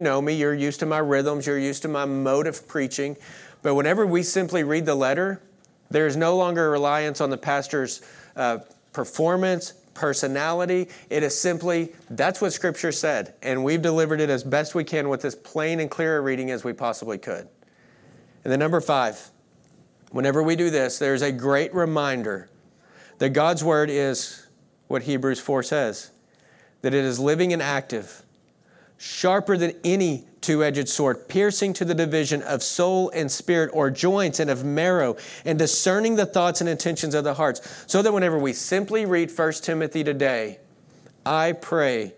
know me, you're used to my rhythms, you're used to my mode of preaching. But whenever we simply read the letter, there is no longer a reliance on the pastor's uh, performance, personality. It is simply, that's what Scripture said. And we've delivered it as best we can with as plain and clear a reading as we possibly could. And then, number five, whenever we do this, there's a great reminder that God's Word is what Hebrews 4 says that it is living and active, sharper than any two edged sword, piercing to the division of soul and spirit, or joints and of marrow, and discerning the thoughts and intentions of the hearts. So that whenever we simply read 1 Timothy today, I pray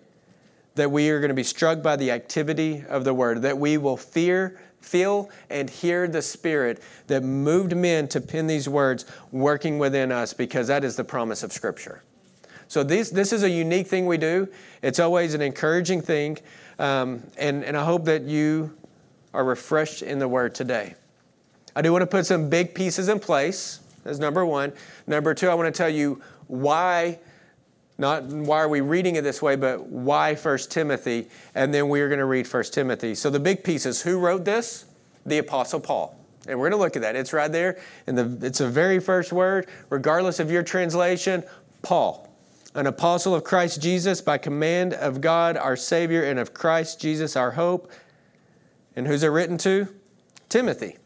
that we are going to be struck by the activity of the word, that we will fear, feel, and hear the Spirit that moved men to pen these words working within us, because that is the promise of Scripture. So this, this is a unique thing we do. It's always an encouraging thing. Um, and, and I hope that you are refreshed in the Word today. I do want to put some big pieces in place. As number one. Number two, I want to tell you why, not why are we reading it this way, but why First Timothy, and then we are going to read First Timothy. So the big pieces, who wrote this? The Apostle Paul. And we're going to look at that. It's right there. And the, it's the very first word, regardless of your translation, Paul an apostle of Christ Jesus by command of God our Savior and of Christ Jesus our hope. And who's it written to? Timothy.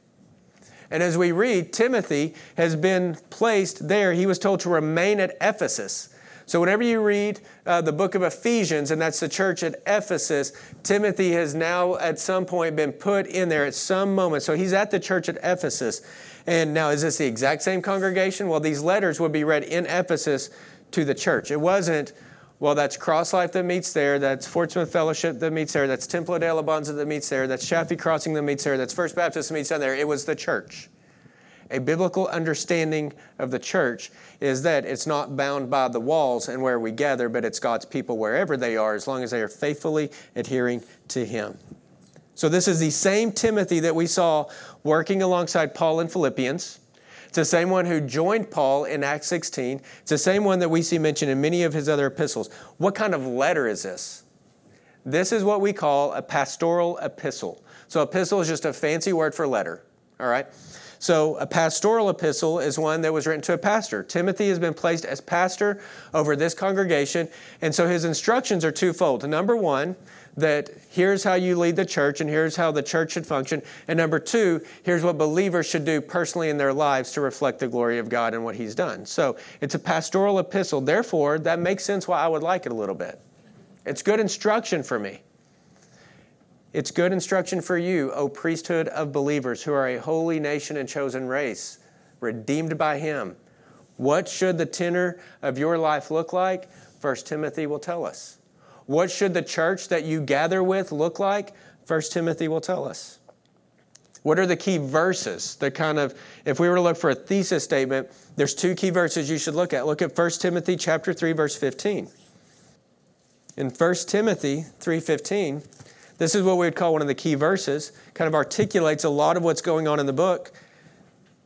And as we read, Timothy has been placed there. He was told to remain at Ephesus. So, whenever you read uh, the book of Ephesians, and that's the church at Ephesus, Timothy has now at some point been put in there at some moment. So, he's at the church at Ephesus. And now, is this the exact same congregation? Well, these letters would be read in Ephesus to the church. It wasn't, well, that's Cross Life that meets there, that's Fort Smith Fellowship that meets there, that's Templo de Alabanza that meets there, that's Chaffee Crossing that meets there, that's First Baptist that meets down there. It was the church. A biblical understanding of the church is that it's not bound by the walls and where we gather, but it's God's people wherever they are, as long as they are faithfully adhering to Him. So, this is the same Timothy that we saw working alongside Paul in Philippians. It's the same one who joined Paul in Acts 16. It's the same one that we see mentioned in many of his other epistles. What kind of letter is this? This is what we call a pastoral epistle. So, epistle is just a fancy word for letter, all right? So, a pastoral epistle is one that was written to a pastor. Timothy has been placed as pastor over this congregation, and so his instructions are twofold. Number one, that here's how you lead the church and here's how the church should function. And number two, here's what believers should do personally in their lives to reflect the glory of God and what He's done. So it's a pastoral epistle. Therefore, that makes sense why I would like it a little bit. It's good instruction for me. It's good instruction for you, O priesthood of believers who are a holy nation and chosen race, redeemed by Him. What should the tenor of your life look like? First Timothy will tell us. What should the church that you gather with look like? 1 Timothy will tell us. What are the key verses that kind of, if we were to look for a thesis statement, there's two key verses you should look at. Look at 1 Timothy chapter 3, verse 15. In 1 Timothy 3:15, this is what we would call one of the key verses, kind of articulates a lot of what's going on in the book.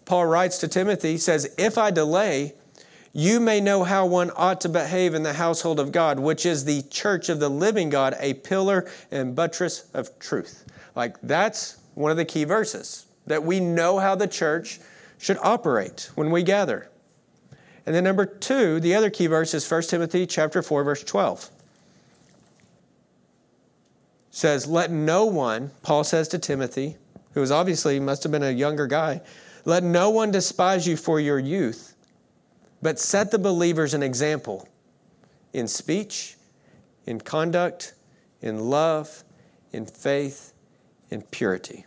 Paul writes to Timothy, says, If I delay, you may know how one ought to behave in the household of God, which is the church of the living God, a pillar and buttress of truth. Like that's one of the key verses that we know how the church should operate when we gather. And then number 2, the other key verse is 1 Timothy chapter 4 verse 12. It says, "Let no one," Paul says to Timothy, who was obviously must have been a younger guy, "let no one despise you for your youth." But set the believers an example in speech, in conduct, in love, in faith, in purity.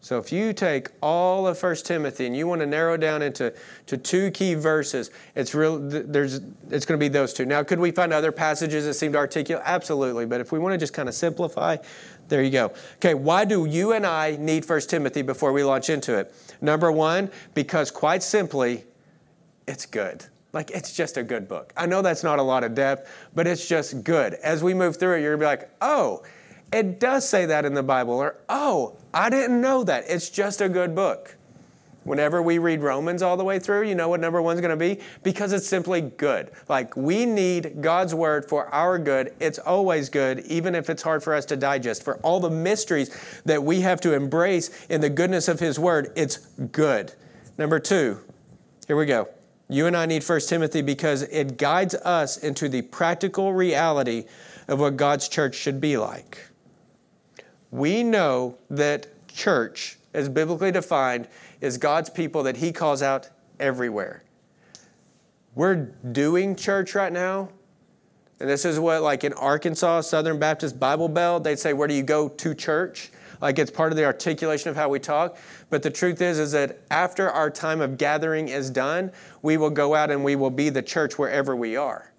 So if you take all of 1 Timothy and you want to narrow down into to two key verses, it's real there's it's going to be those two. Now could we find other passages that seem to articulate? Absolutely, but if we want to just kind of simplify, there you go. Okay, why do you and I need 1 Timothy before we launch into it? Number 1, because quite simply it's good. Like, it's just a good book. I know that's not a lot of depth, but it's just good. As we move through it, you're gonna be like, oh, it does say that in the Bible, or oh, I didn't know that. It's just a good book. Whenever we read Romans all the way through, you know what number one's to be? Because it's simply good. Like we need God's word for our good. It's always good, even if it's hard for us to digest. For all the mysteries that we have to embrace in the goodness of His word, it's good. Number two, here we go. You and I need 1 Timothy because it guides us into the practical reality of what God's church should be like. We know that church, as biblically defined, is God's people that He calls out everywhere. We're doing church right now. And this is what, like in Arkansas, Southern Baptist Bible Belt, they'd say, Where do you go to church? Like it's part of the articulation of how we talk. But the truth is, is that after our time of gathering is done, we will go out and we will be the church wherever we are.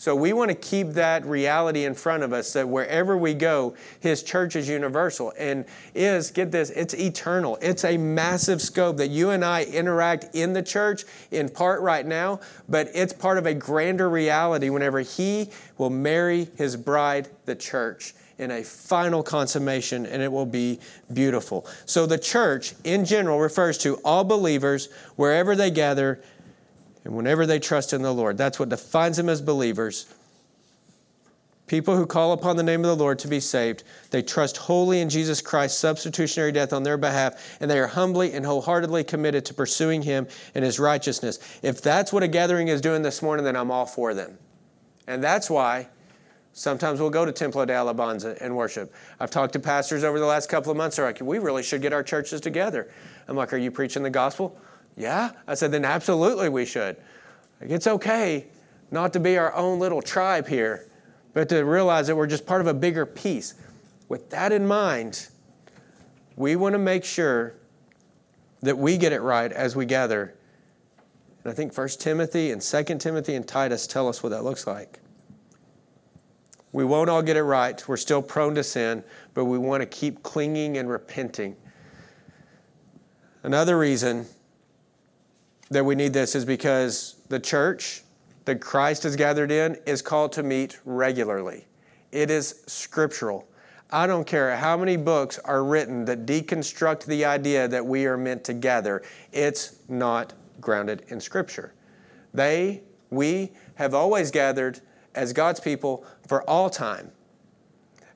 So we want to keep that reality in front of us that wherever we go, His church is universal and is, get this, it's eternal. It's a massive scope that you and I interact in the church in part right now, but it's part of a grander reality whenever He will marry His bride, the church in a final consummation, and it will be beautiful. So, the church in general refers to all believers wherever they gather and whenever they trust in the Lord. That's what defines them as believers. People who call upon the name of the Lord to be saved, they trust wholly in Jesus Christ's substitutionary death on their behalf, and they are humbly and wholeheartedly committed to pursuing Him and His righteousness. If that's what a gathering is doing this morning, then I'm all for them. And that's why Sometimes we'll go to Templo de Alabanza and worship. I've talked to pastors over the last couple of months. They're like, we really should get our churches together. I'm like, are you preaching the gospel? Yeah. I said, then absolutely we should. Like, it's okay not to be our own little tribe here, but to realize that we're just part of a bigger piece. With that in mind, we want to make sure that we get it right as we gather. And I think 1 Timothy and 2 Timothy and Titus tell us what that looks like. We won't all get it right. We're still prone to sin, but we want to keep clinging and repenting. Another reason that we need this is because the church that Christ has gathered in is called to meet regularly. It is scriptural. I don't care how many books are written that deconstruct the idea that we are meant to gather, it's not grounded in Scripture. They, we, have always gathered as God's people for all time.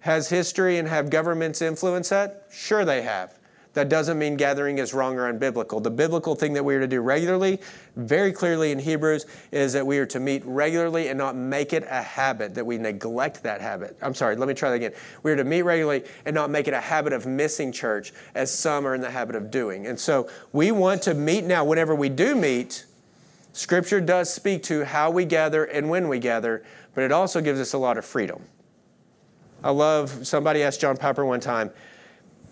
Has history and have governments influenced that? Sure, they have. That doesn't mean gathering is wrong or unbiblical. The biblical thing that we are to do regularly, very clearly in Hebrews, is that we are to meet regularly and not make it a habit, that we neglect that habit. I'm sorry, let me try that again. We are to meet regularly and not make it a habit of missing church, as some are in the habit of doing. And so we want to meet now. Whenever we do meet, Scripture does speak to how we gather and when we gather, but it also gives us a lot of freedom. I love, somebody asked John Piper one time,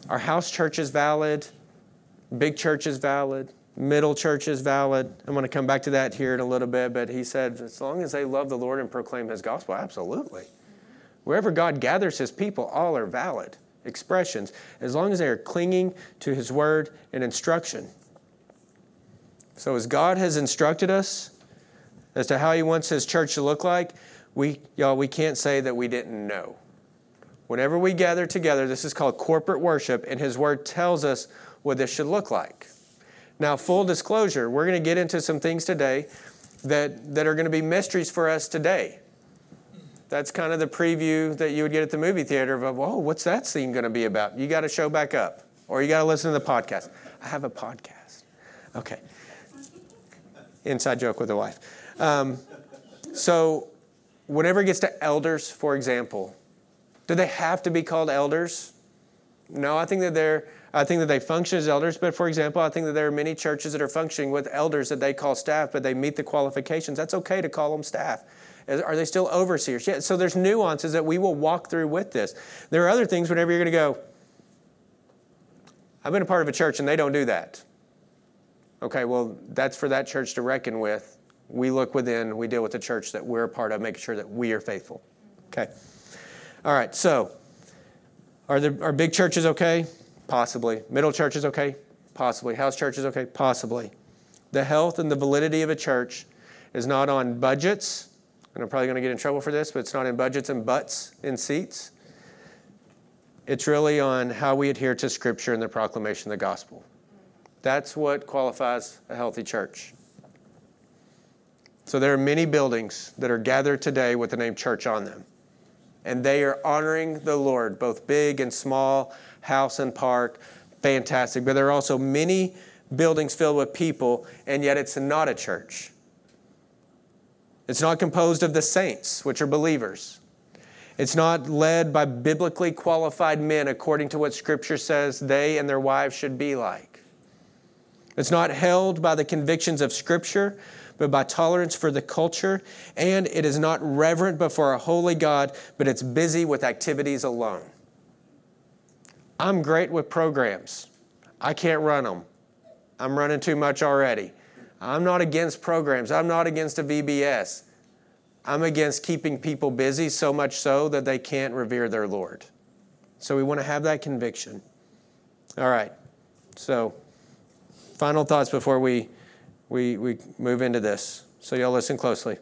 are house churches valid? Big churches valid? Middle churches valid? I'm going to come back to that here in a little bit, but he said, as long as they love the Lord and proclaim his gospel, absolutely. Wherever God gathers his people, all are valid expressions, as long as they are clinging to his word and instruction. So, as God has instructed us as to how he wants his church to look like, we, y'all, we can't say that we didn't know. Whenever we gather together, this is called corporate worship, and His Word tells us what this should look like. Now, full disclosure, we're going to get into some things today that, that are going to be mysteries for us today. That's kind of the preview that you would get at the movie theater of, whoa, what's that scene going to be about? You got to show back up, or you got to listen to the podcast. I have a podcast. Okay. Inside joke with the wife. Um, so, whenever it gets to elders, for example, do they have to be called elders? No, I think that they're I think that they function as elders, but for example, I think that there are many churches that are functioning with elders that they call staff, but they meet the qualifications. That's okay to call them staff. Are they still overseers? Yeah, so there's nuances that we will walk through with this. There are other things whenever you're going to go, I've been a part of a church and they don't do that. Okay, well, that's for that church to reckon with. We look within, we deal with the church that we're a part of, making sure that we are faithful. Okay. All right, so are, the, are big churches okay? Possibly. Middle churches okay? Possibly. House churches okay? Possibly. The health and the validity of a church is not on budgets, and I'm probably going to get in trouble for this, but it's not in budgets and butts in seats. It's really on how we adhere to Scripture and the proclamation of the gospel. That's what qualifies a healthy church. So there are many buildings that are gathered today with the name church on them. And they are honoring the Lord, both big and small, house and park, fantastic. But there are also many buildings filled with people, and yet it's not a church. It's not composed of the saints, which are believers. It's not led by biblically qualified men according to what Scripture says they and their wives should be like. It's not held by the convictions of Scripture, but by tolerance for the culture. And it is not reverent before a holy God, but it's busy with activities alone. I'm great with programs. I can't run them. I'm running too much already. I'm not against programs. I'm not against a VBS. I'm against keeping people busy so much so that they can't revere their Lord. So we want to have that conviction. All right. So, final thoughts before we, we, we move into this. So, y'all listen closely.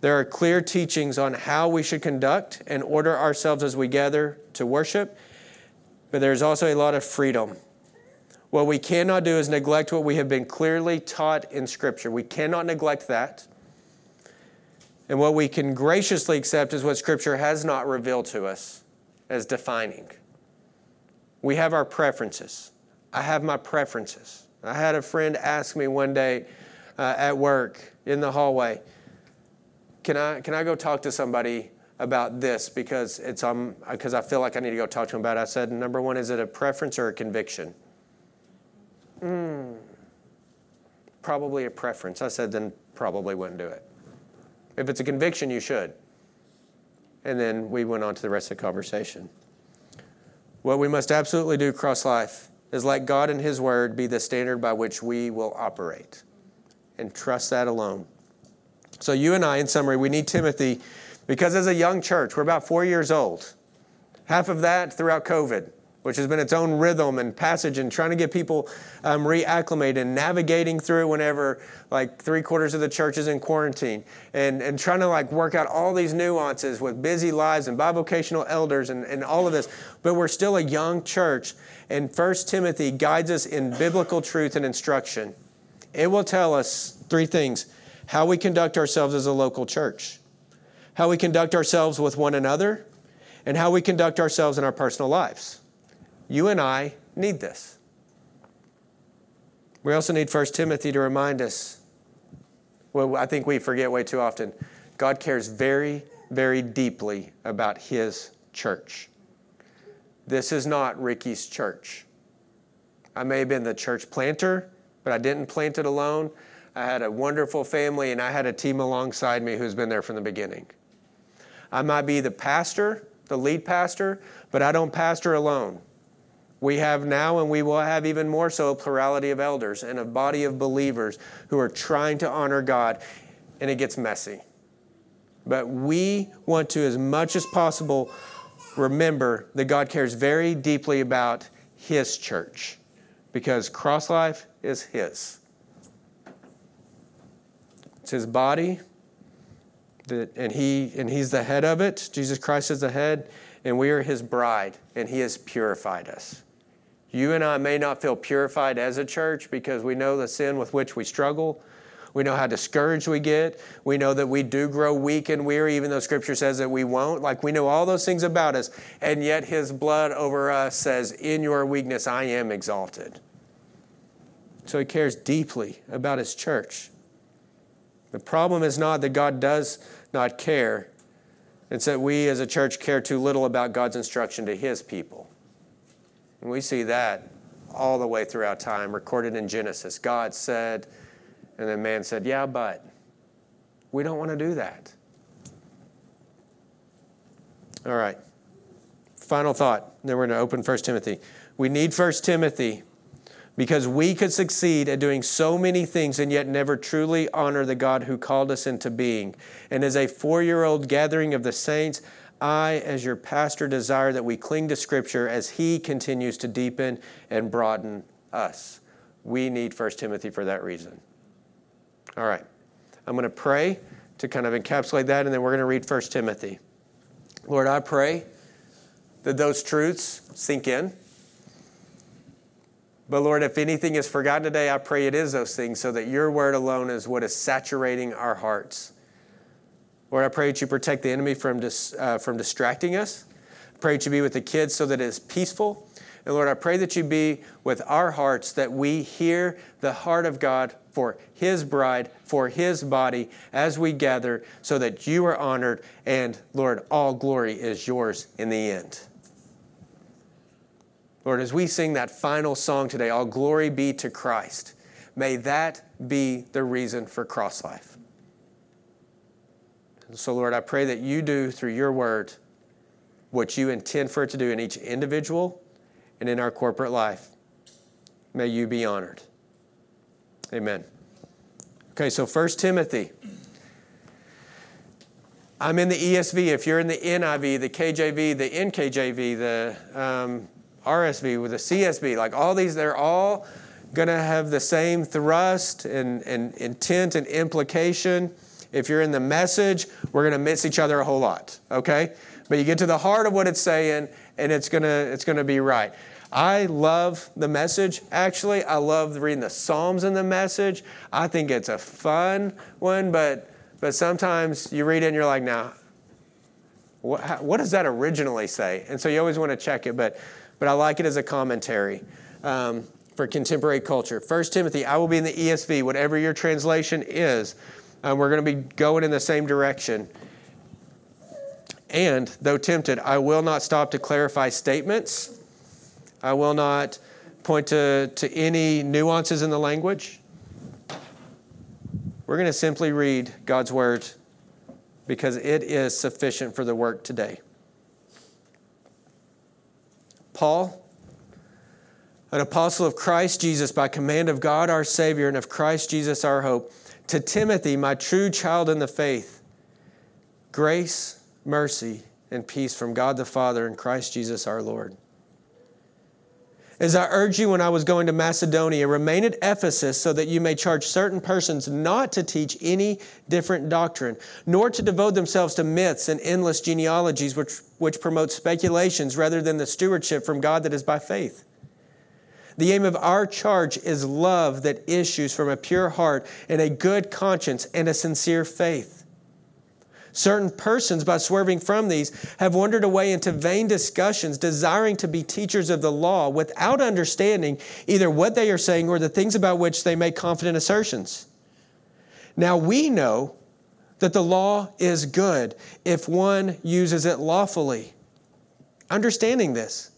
There are clear teachings on how we should conduct and order ourselves as we gather to worship, but there's also a lot of freedom what we cannot do is neglect what we have been clearly taught in Scripture. We cannot neglect that. And what we can graciously accept is what Scripture has not revealed to us as defining. We have our preferences. I have my preferences. I had a friend ask me one day uh, at work in the hallway, can I, can I go talk to somebody about this because it's um because I feel like I need to go talk to them about it. I said, number one, is it a preference or a conviction? Mm, probably a preference. I said, then probably wouldn't do it. If it's a conviction, you should. And then we went on to the rest of the conversation. What we must absolutely do, cross life, is let God and His Word be the standard by which we will operate and trust that alone. So, you and I, in summary, we need Timothy because as a young church, we're about four years old. Half of that throughout COVID which has been its own rhythm and passage and trying to get people um, reacclimated and navigating through whenever like three quarters of the church is in quarantine and, and trying to like work out all these nuances with busy lives and bivocational elders and, and all of this. But we're still a young church and First Timothy guides us in biblical truth and instruction. It will tell us three things how we conduct ourselves as a local church, how we conduct ourselves with one another, and how we conduct ourselves in our personal lives. You and I need this. We also need 1 Timothy to remind us well, I think we forget way too often. God cares very, very deeply about His church. This is not Ricky's church. I may have been the church planter, but I didn't plant it alone. I had a wonderful family and I had a team alongside me who's been there from the beginning. I might be the pastor, the lead pastor, but I don't pastor alone. We have now, and we will have even more so, a plurality of elders and a body of believers who are trying to honor God, and it gets messy. But we want to, as much as possible, remember that God cares very deeply about His church because Cross Life is His. It's His body, and, he, and He's the head of it. Jesus Christ is the head, and we are His bride, and He has purified us. You and I may not feel purified as a church because we know the sin with which we struggle. We know how discouraged we get. We know that we do grow weak and weary, even though Scripture says that we won't. Like we know all those things about us, and yet His blood over us says, In your weakness, I am exalted. So He cares deeply about His church. The problem is not that God does not care, it's that we as a church care too little about God's instruction to His people. And we see that all the way throughout time, recorded in Genesis. God said, and then man said, Yeah, but we don't want to do that. All right. Final thought. Then we're going to open 1 Timothy. We need 1 Timothy because we could succeed at doing so many things and yet never truly honor the God who called us into being. And as a four year old gathering of the saints, I, as your pastor, desire that we cling to Scripture as He continues to deepen and broaden us. We need 1 Timothy for that reason. All right. I'm going to pray to kind of encapsulate that, and then we're going to read 1 Timothy. Lord, I pray that those truths sink in. But Lord, if anything is forgotten today, I pray it is those things so that your word alone is what is saturating our hearts. Lord, I pray that you protect the enemy from, dis, uh, from distracting us. I pray that you be with the kids so that it is peaceful. And Lord, I pray that you be with our hearts, that we hear the heart of God for His bride, for His body as we gather, so that you are honored. And Lord, all glory is yours in the end. Lord, as we sing that final song today, All Glory Be to Christ, may that be the reason for cross life. So, Lord, I pray that you do through your word what you intend for it to do in each individual and in our corporate life. May you be honored. Amen. Okay, so 1 Timothy. I'm in the ESV. If you're in the NIV, the KJV, the NKJV, the um, RSV, with the CSB, like all these, they're all going to have the same thrust and, and intent and implication. If you're in the message, we're going to miss each other a whole lot, okay? But you get to the heart of what it's saying, and it's going to it's going to be right. I love the message. Actually, I love reading the Psalms in the message. I think it's a fun one, but but sometimes you read it and you're like, now, what, what does that originally say? And so you always want to check it. But but I like it as a commentary um, for contemporary culture. First Timothy, I will be in the ESV, whatever your translation is. Um, we're going to be going in the same direction. And though tempted, I will not stop to clarify statements. I will not point to, to any nuances in the language. We're going to simply read God's word because it is sufficient for the work today. Paul, an apostle of Christ Jesus by command of God our Savior and of Christ Jesus our hope, to Timothy, my true child in the faith, grace, mercy, and peace from God the Father and Christ Jesus our Lord. As I urged you when I was going to Macedonia, remain at Ephesus so that you may charge certain persons not to teach any different doctrine, nor to devote themselves to myths and endless genealogies which, which promote speculations rather than the stewardship from God that is by faith. The aim of our charge is love that issues from a pure heart and a good conscience and a sincere faith. Certain persons, by swerving from these, have wandered away into vain discussions, desiring to be teachers of the law without understanding either what they are saying or the things about which they make confident assertions. Now we know that the law is good if one uses it lawfully. Understanding this,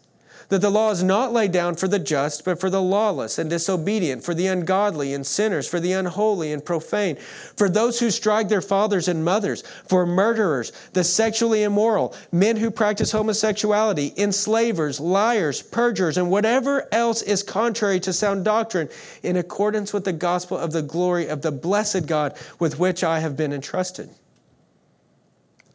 that the law is not laid down for the just, but for the lawless and disobedient, for the ungodly and sinners, for the unholy and profane, for those who strike their fathers and mothers, for murderers, the sexually immoral, men who practice homosexuality, enslavers, liars, perjurers, and whatever else is contrary to sound doctrine, in accordance with the gospel of the glory of the blessed God with which I have been entrusted.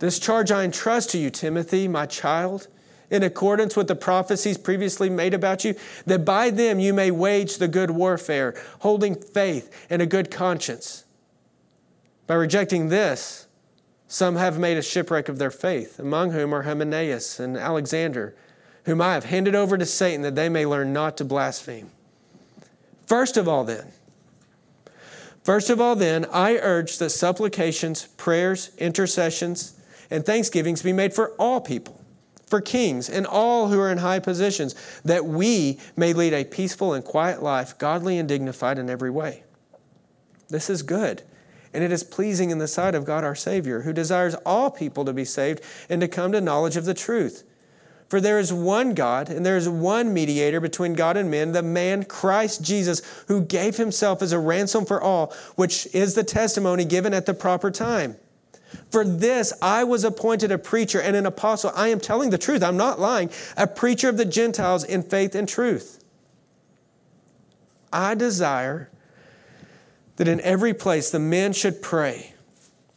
This charge I entrust to you, Timothy, my child, in accordance with the prophecies previously made about you, that by them you may wage the good warfare, holding faith and a good conscience. By rejecting this, some have made a shipwreck of their faith, among whom are Hymenaeus and Alexander, whom I have handed over to Satan that they may learn not to blaspheme. First of all, then, first of all, then, I urge that supplications, prayers, intercessions, and thanksgivings be made for all people, for kings and all who are in high positions, that we may lead a peaceful and quiet life, godly and dignified in every way. This is good and it is pleasing in the sight of God our Savior, who desires all people to be saved and to come to knowledge of the truth. For there is one God, and there is one mediator between God and men, the man Christ Jesus, who gave himself as a ransom for all, which is the testimony given at the proper time. For this I was appointed a preacher and an apostle. I am telling the truth, I'm not lying, a preacher of the Gentiles in faith and truth. I desire that in every place the men should pray,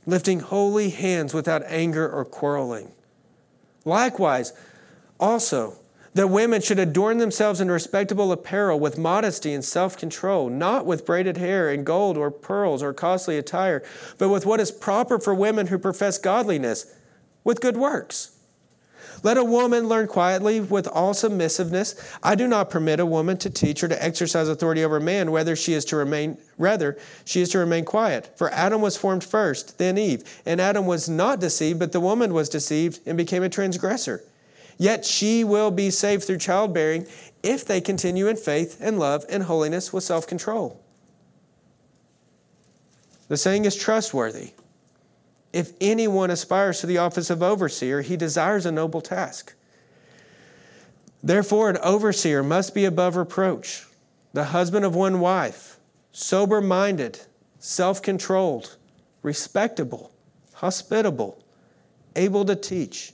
lifting holy hands without anger or quarreling. Likewise, also, that women should adorn themselves in respectable apparel with modesty and self control, not with braided hair and gold or pearls or costly attire, but with what is proper for women who profess godliness, with good works. Let a woman learn quietly with all submissiveness. I do not permit a woman to teach or to exercise authority over a man, whether she is to remain rather she is to remain quiet. For Adam was formed first, then Eve, and Adam was not deceived, but the woman was deceived and became a transgressor. Yet she will be saved through childbearing if they continue in faith and love and holiness with self control. The saying is trustworthy. If anyone aspires to the office of overseer, he desires a noble task. Therefore, an overseer must be above reproach, the husband of one wife, sober minded, self controlled, respectable, hospitable, able to teach,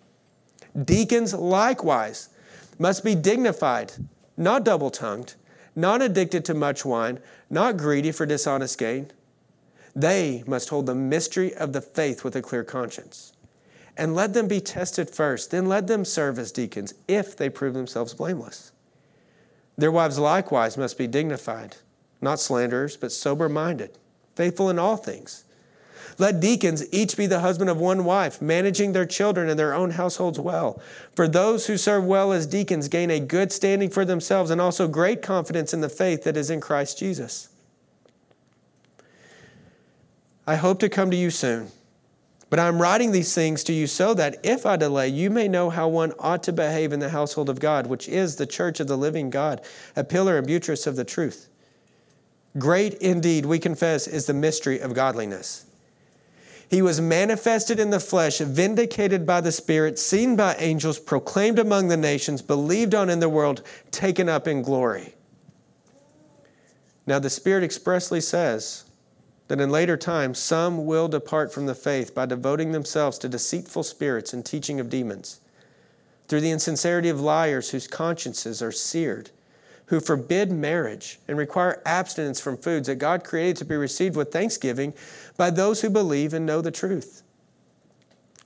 Deacons likewise must be dignified, not double tongued, not addicted to much wine, not greedy for dishonest gain. They must hold the mystery of the faith with a clear conscience. And let them be tested first, then let them serve as deacons if they prove themselves blameless. Their wives likewise must be dignified, not slanderers, but sober minded, faithful in all things. Let deacons each be the husband of one wife, managing their children and their own households well. For those who serve well as deacons gain a good standing for themselves and also great confidence in the faith that is in Christ Jesus. I hope to come to you soon. But I'm writing these things to you so that if I delay, you may know how one ought to behave in the household of God, which is the church of the living God, a pillar and buttress of the truth. Great indeed, we confess, is the mystery of godliness. He was manifested in the flesh, vindicated by the Spirit, seen by angels, proclaimed among the nations, believed on in the world, taken up in glory. Now, the Spirit expressly says that in later times some will depart from the faith by devoting themselves to deceitful spirits and teaching of demons, through the insincerity of liars whose consciences are seared who forbid marriage and require abstinence from foods that God created to be received with thanksgiving by those who believe and know the truth.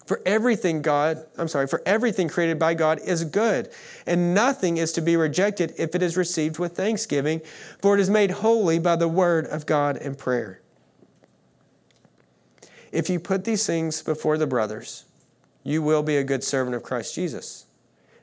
For everything God, I'm sorry, for everything created by God is good, and nothing is to be rejected if it is received with thanksgiving, for it is made holy by the word of God and prayer. If you put these things before the brothers, you will be a good servant of Christ Jesus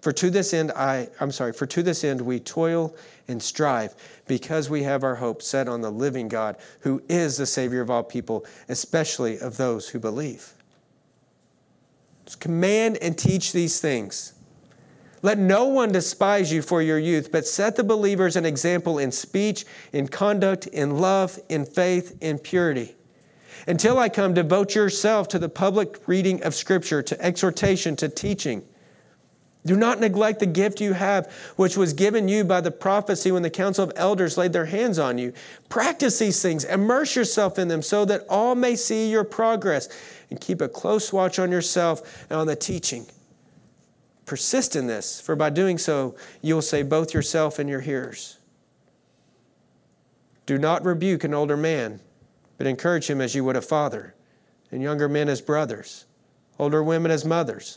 For to this end I I'm sorry, for to this end we toil and strive because we have our hope set on the living God who is the savior of all people, especially of those who believe. Command and teach these things. Let no one despise you for your youth, but set the believers an example in speech, in conduct, in love, in faith, in purity. Until I come, devote yourself to the public reading of Scripture, to exhortation, to teaching. Do not neglect the gift you have, which was given you by the prophecy when the council of elders laid their hands on you. Practice these things, immerse yourself in them, so that all may see your progress, and keep a close watch on yourself and on the teaching. Persist in this, for by doing so, you will save both yourself and your hearers. Do not rebuke an older man, but encourage him as you would a father, and younger men as brothers, older women as mothers,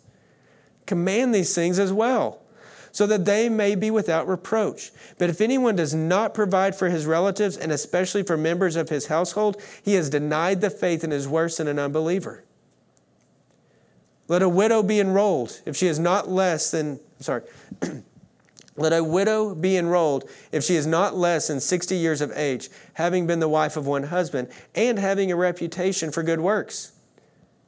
Command these things as well so that they may be without reproach. But if anyone does not provide for his relatives, and especially for members of his household, he has denied the faith and is worse than an unbeliever. Let a widow be enrolled if she is not less than, sorry, let a widow be enrolled if she is not less than 60 years of age, having been the wife of one husband, and having a reputation for good works.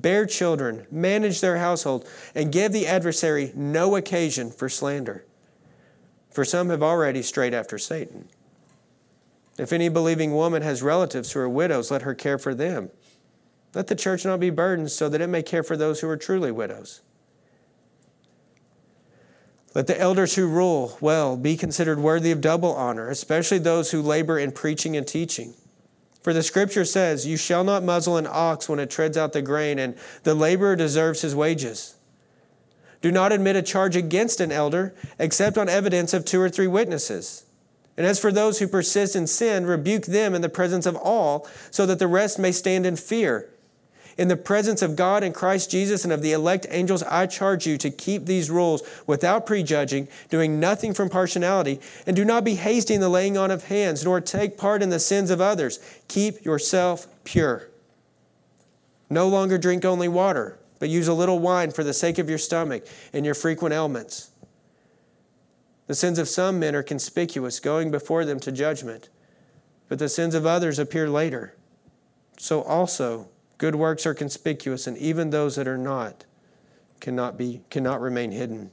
bear children, manage their household, and give the adversary no occasion for slander. For some have already strayed after Satan. If any believing woman has relatives who are widows, let her care for them. Let the church not be burdened so that it may care for those who are truly widows. Let the elders who rule well be considered worthy of double honor, especially those who labor in preaching and teaching. For the scripture says, You shall not muzzle an ox when it treads out the grain, and the laborer deserves his wages. Do not admit a charge against an elder, except on evidence of two or three witnesses. And as for those who persist in sin, rebuke them in the presence of all, so that the rest may stand in fear. In the presence of God and Christ Jesus and of the elect angels, I charge you to keep these rules without prejudging, doing nothing from partiality, and do not be hasty in the laying on of hands, nor take part in the sins of others. Keep yourself pure. No longer drink only water, but use a little wine for the sake of your stomach and your frequent ailments. The sins of some men are conspicuous, going before them to judgment, but the sins of others appear later. So also, Good works are conspicuous, and even those that are not cannot, be, cannot remain hidden.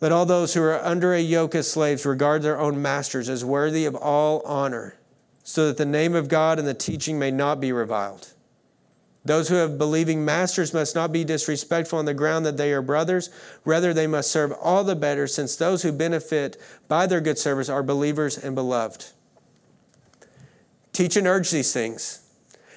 Let all those who are under a yoke as slaves regard their own masters as worthy of all honor, so that the name of God and the teaching may not be reviled. Those who have believing masters must not be disrespectful on the ground that they are brothers. Rather, they must serve all the better, since those who benefit by their good service are believers and beloved. Teach and urge these things.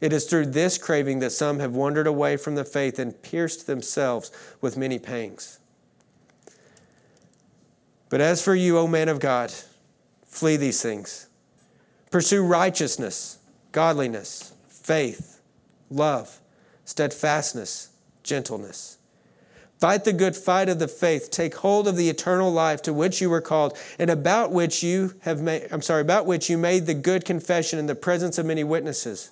It is through this craving that some have wandered away from the faith and pierced themselves with many pangs. But as for you, O man of God, flee these things. Pursue righteousness, godliness, faith, love, steadfastness, gentleness. Fight the good fight of the faith. Take hold of the eternal life to which you were called and about which you have made I'm sorry, about which you made the good confession in the presence of many witnesses.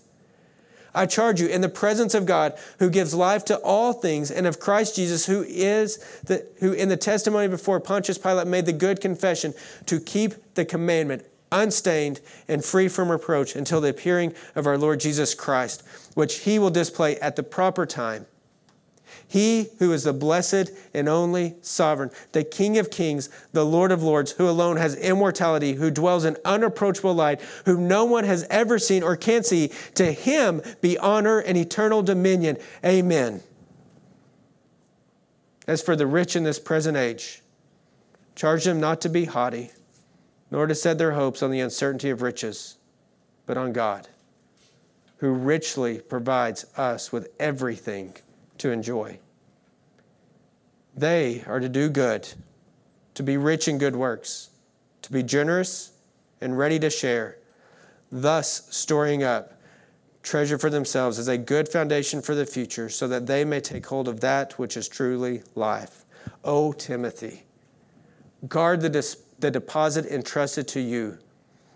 I charge you in the presence of God who gives life to all things and of Christ Jesus who is the, who in the testimony before Pontius Pilate made the good confession to keep the commandment unstained and free from reproach until the appearing of our Lord Jesus Christ which he will display at the proper time he who is the blessed and only sovereign, the King of kings, the Lord of lords, who alone has immortality, who dwells in unapproachable light, whom no one has ever seen or can see, to him be honor and eternal dominion. Amen. As for the rich in this present age, charge them not to be haughty, nor to set their hopes on the uncertainty of riches, but on God, who richly provides us with everything to enjoy. They are to do good, to be rich in good works, to be generous and ready to share, thus storing up treasure for themselves as a good foundation for the future, so that they may take hold of that which is truly life. O Timothy, guard the, dis- the deposit entrusted to you.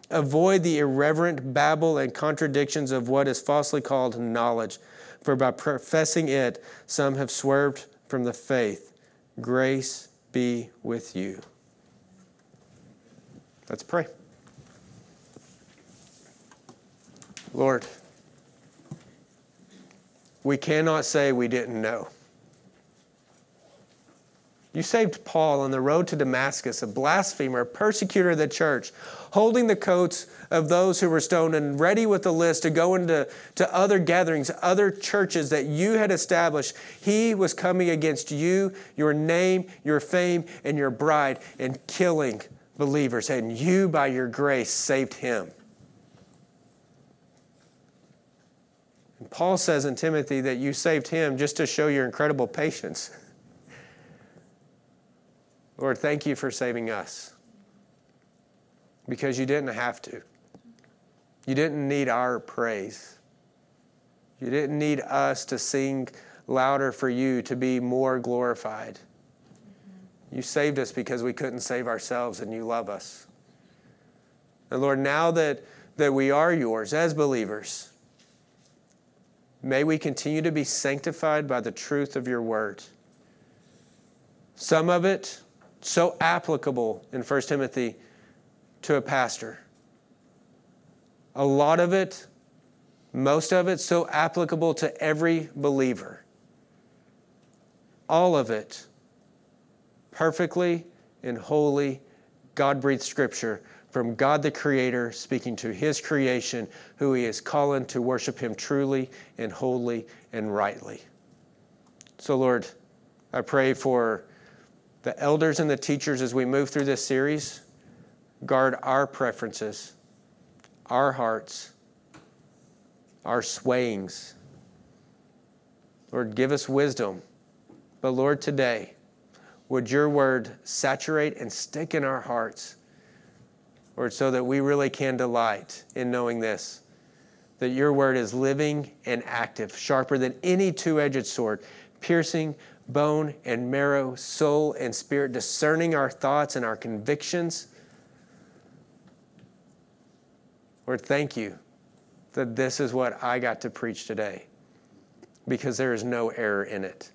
Avoid the irreverent babble and contradictions of what is falsely called knowledge, for by professing it, some have swerved from the faith. Grace be with you. Let's pray. Lord, we cannot say we didn't know. You saved Paul on the road to Damascus, a blasphemer, a persecutor of the church, holding the coats of those who were stoned and ready with a list to go into to other gatherings, other churches that you had established. He was coming against you, your name, your fame, and your bride, and killing believers. And you, by your grace, saved him. And Paul says in Timothy that you saved him just to show your incredible patience. Lord, thank you for saving us because you didn't have to. You didn't need our praise. You didn't need us to sing louder for you to be more glorified. You saved us because we couldn't save ourselves and you love us. And Lord, now that, that we are yours as believers, may we continue to be sanctified by the truth of your word. Some of it so applicable in 1 Timothy to a pastor. A lot of it, most of it, so applicable to every believer. All of it, perfectly and holy, God breathed scripture from God the Creator speaking to His creation, who He is calling to worship Him truly and wholly and rightly. So, Lord, I pray for the elders and the teachers as we move through this series guard our preferences, our hearts, our swayings. Lord, give us wisdom. But Lord, today, would your word saturate and stick in our hearts, Lord, so that we really can delight in knowing this that your word is living and active, sharper than any two edged sword, piercing bone and marrow, soul and spirit, discerning our thoughts and our convictions. Lord, thank you that this is what I got to preach today because there is no error in it.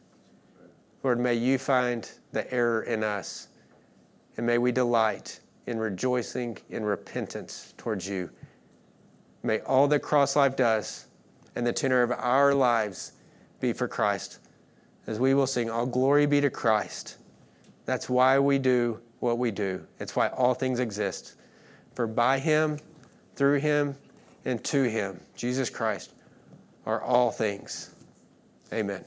Lord, may you find the error in us and may we delight in rejoicing in repentance towards you. May all that cross life does and the tenor of our lives be for Christ as we will sing, All glory be to Christ. That's why we do what we do. It's why all things exist. For by him, through him, and to him, Jesus Christ, are all things. Amen.